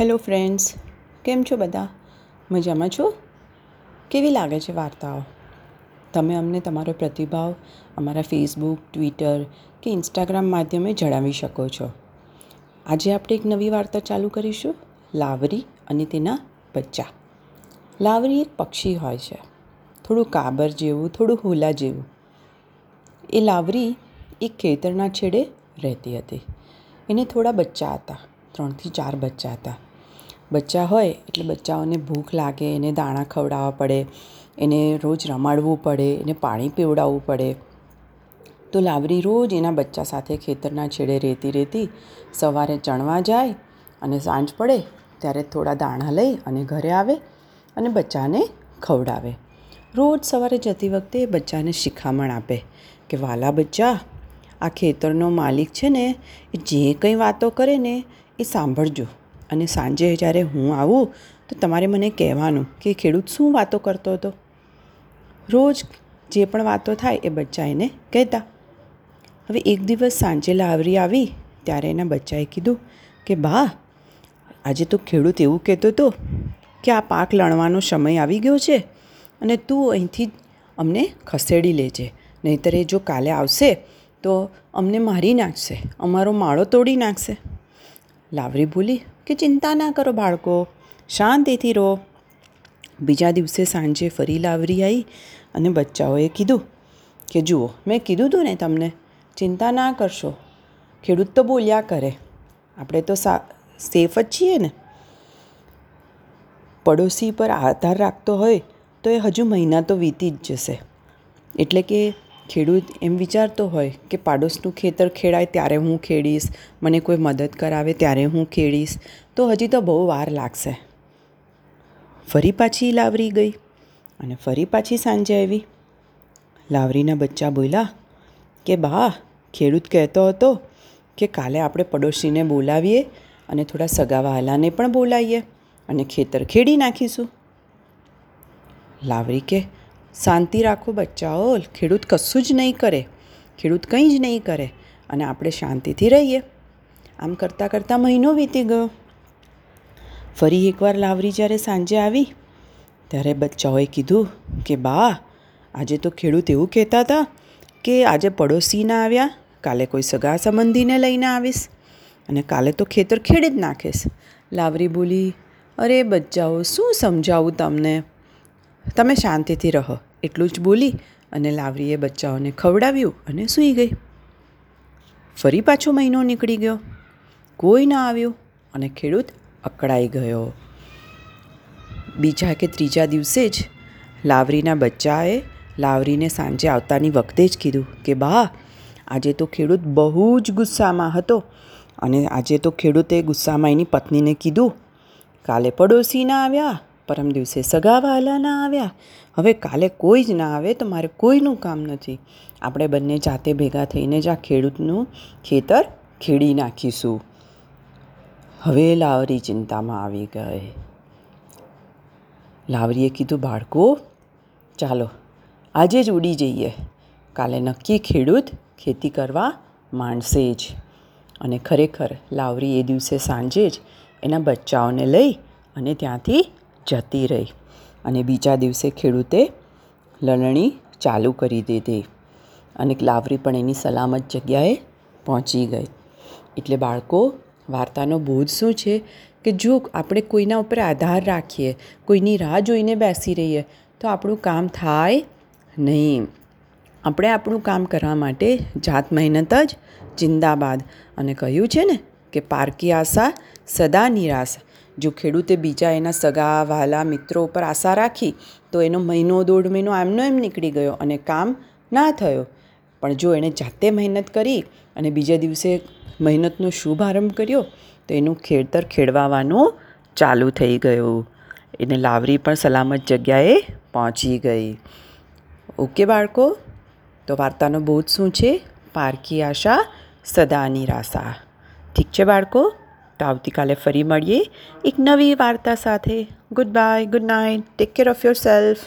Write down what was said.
Hello friends, કેમ છો બધા? મજામાં છો? કેવી લાગે છે વાર્તાઓ? તમે અમને તમારો પ્રતિભાવ અમારા ફેસબુક ટ્વિટર કે ઇન્સ્ટાગ્રામ માધ્યમે જણાવી શકો છો. આજે આપણે એક નવી વાર્તા ચાલુ કરીશું, લાવરી અને તેના બચ્ચા. લાવરી એક પક્ષી હોય છે. થોડું કાબર જેવું, થોડું હોલા જેવું. એ લાવરી એક ખેતરના છેડે રહેતી હતી. એને થોડા બચ્ચા હતા. ત્રણથી ચાર બચ્ચા હતા. બચ્ચા હોય એટલે બચ્ચાઓને ભૂખ લાગે, એને દાણા ખવડાવવા પડે, એને રોજ રમાડવું પડે, એને પાણી પીવડાવવું પડે. તો લાવરી રોજ એના બચ્ચા સાથે ખેતરના છેડે રહેતી રહેતી સવારે ચણવા જાય અને સાંજ પડે ત્યારે થોડા દાણા લઈ અને ઘરે આવે અને બચ્ચાને ખવડાવે. રોજ સવારે જતી વખતે બચ્ચાને શિખામણ આપે કે, વાલા બચ્ચા, આ ખેતરનો માલિક છે ને, એ જે કંઈ વાતો કરે ને એ સાંભળજો. અને સાંજે જ્યારે હું આવું, તો તમારે મને કહેવાનું કે ખેડૂત શું વાતો કરતો હતો? રોજ જે પણ વાતો થાય એ બચ્ચા એને કહેતા. હવે એક દિવસ સાંજે લાવરી આવી, ત્યારે એના બચ્ચાએ કીધું કે, બા, આજે તો ખેડૂત એવું કહેતો હતો કે આ પાક લણવાનો સમય આવી ગયો છે અને તું અહીંથી અમને ખસેડી લેજે. નહીંતર એ જો કાલે આવશે, તો અમને મારી નાખશે, અમારો માળો તોડી નાખશે. લાવરી બોલી કે ચિંતા ના કરો બાળકો, શાંતિથી રહો. બીજા દિવસે સાંજે ફરી લાવરી આવી અને બચ્ચાઓએ કીધું કે, જુઓ, મેં કીધું હતું ને તમને, ચિંતા ના કરશો, ખેડૂત તો બોલ્યા કરે. આપણે તો સા, સેફ જ છીએ ને. પડોશી પર આધાર રાખતો હોય તો એ હજુ મહિના તો વીતી જ જશે. એટલે કે ખેડૂત એમ વિચારતો હોય કે પાડોશનું ખેતર ખેડાય ત્યારે હું ખેડીશ, મને કોઈ મદદ કરાવે ત્યારે હું ખેડીશ, તો હજી તો બહુ વાર લાગશે. ફરી પાછી લાવરી ગઈ અને ફરી પાછી સાંજે આવી. લાવરીના બચ્ચા બોલ્યા, કે બા, ખેડૂત કહેતો હતો કે કાલે આપણે પડોશીને બોલાવીએ અને થોડા સગાવાલાને પણ બોલાવીએ અને ખેતર ખેડી નાખીશું. લાવરી કે શાંતિ રાખો બચ્ચાઓ, ખેડૂત કશું જ નહીં કરે, ખેડૂત કંઈ જ નહીં કરે અને આપણે શાંતિથી રહીએ. આમ કરતાં કરતાં મહિનો વીતી ગયો. ફરી એકવાર લાવરી જ્યારે સાંજે આવી, ત્યારે બચ્ચાઓએ કીધું કે, બા, આજે તો ખેડૂત એવું કહેતા હતા કે આજે પડોશીના આવ્યા, કાલે કોઈ સગા સંબંધીને લઈને આવીશ અને કાલે તો ખેતર ખેડી જ નાખીશ. લાવરી બોલી, અરે બચ્ચાઓ, શું સમજાવું તમને? તમે શાંતિથી રહો. એટલું જ બોલી અને લાવરીએ બચ્ચાઓને ખવડાવ્યું અને સૂઈ ગઈ. ફરી પાછો મહિનો નીકળી ગયો. કોઈ ના આવ્યું અને ખેડૂત અકળાઈ ગયો. બીજા કે ત્રીજા દિવસે જ લાવરીના બચ્ચાએ લાવરીને સાંજે આવતાની વખતે જ કીધું કે, બા, આજે તો ખેડૂત બહુ જ ગુસ્સામાં હતો અને આજે તો ખેડૂતે ગુસ્સામાં એની પત્નીને કીધું, કાલે પડોશી ના આવ્યા પરમ દિવસે સગાવાલા ના આવ્યા. હવે કાલે કોઈ જ ના આવે તો મારે કોઈનું કામ નથી. આપણે બંને જાતે ભેગા થઈને જ આ ખેડૂતનું ખેતર ખેડી નાખીશું. હવે લાવરી ચિંતામાં આવી ગઈ. લાવરીએ કીધું, બાળકો, ચાલો, આજે જ ઉડી જઈએ. કાલે નક્કી ખેડૂત ખેતી કરવા માંડશે જ. અને ખરેખર લાવરી એ દિવસે સાંજે જ એના બચ્ચાઓને લઈ અને ત્યાંથી જતી રહી અને બીજા દિવસે ખેડૂતે લણણી ચાલુ કરી દીધી અને લાવરી પણ એની સલામત જગ્યાએ પહોંચી ગઈ. એટલે બાળકો, વાર્તાનો બોધ શું છે કે જો આપણે કોઈના ઉપર આધાર રાખીએ, કોઈની રાહ જોઈને બેસી રહીએ, તો આપણું કામ થાય નહીં. આપણે આપણું કામ કરવા માટે જાત મહેનત જ જિંદાબાદ. અને કહ્યું છે ને કે પારકી આશા સદા નિરાશા. જો ખેડૂતે બીજા એના સગા, વહાલા, મિત્રો ઉપર આશા રાખી, તો એનો મહિનો દોઢ મહિનો એમનો એમ નીકળી ગયો અને કામ ના થયો. પણ જો એણે જાતે મહેનત કરી અને બીજા દિવસે મહેનતનો શુભ આરંભ કર્યો, તો એનું ખેડતર ખેડવાવાનું ચાલુ થઈ ગયું. એને લાવરી પણ સલામત જગ્યાએ પહોંચી ગઈ. ઓકે બાળકો, તો વાર્તાનો બોધ શું છે? પારકી આશા સદા નિરાશા ઠીક છે બાળકો? તો આવતીકાલે ફરી મળીએ. એક નવી વાર્તા સાથે. Goodbye good night take care of yourself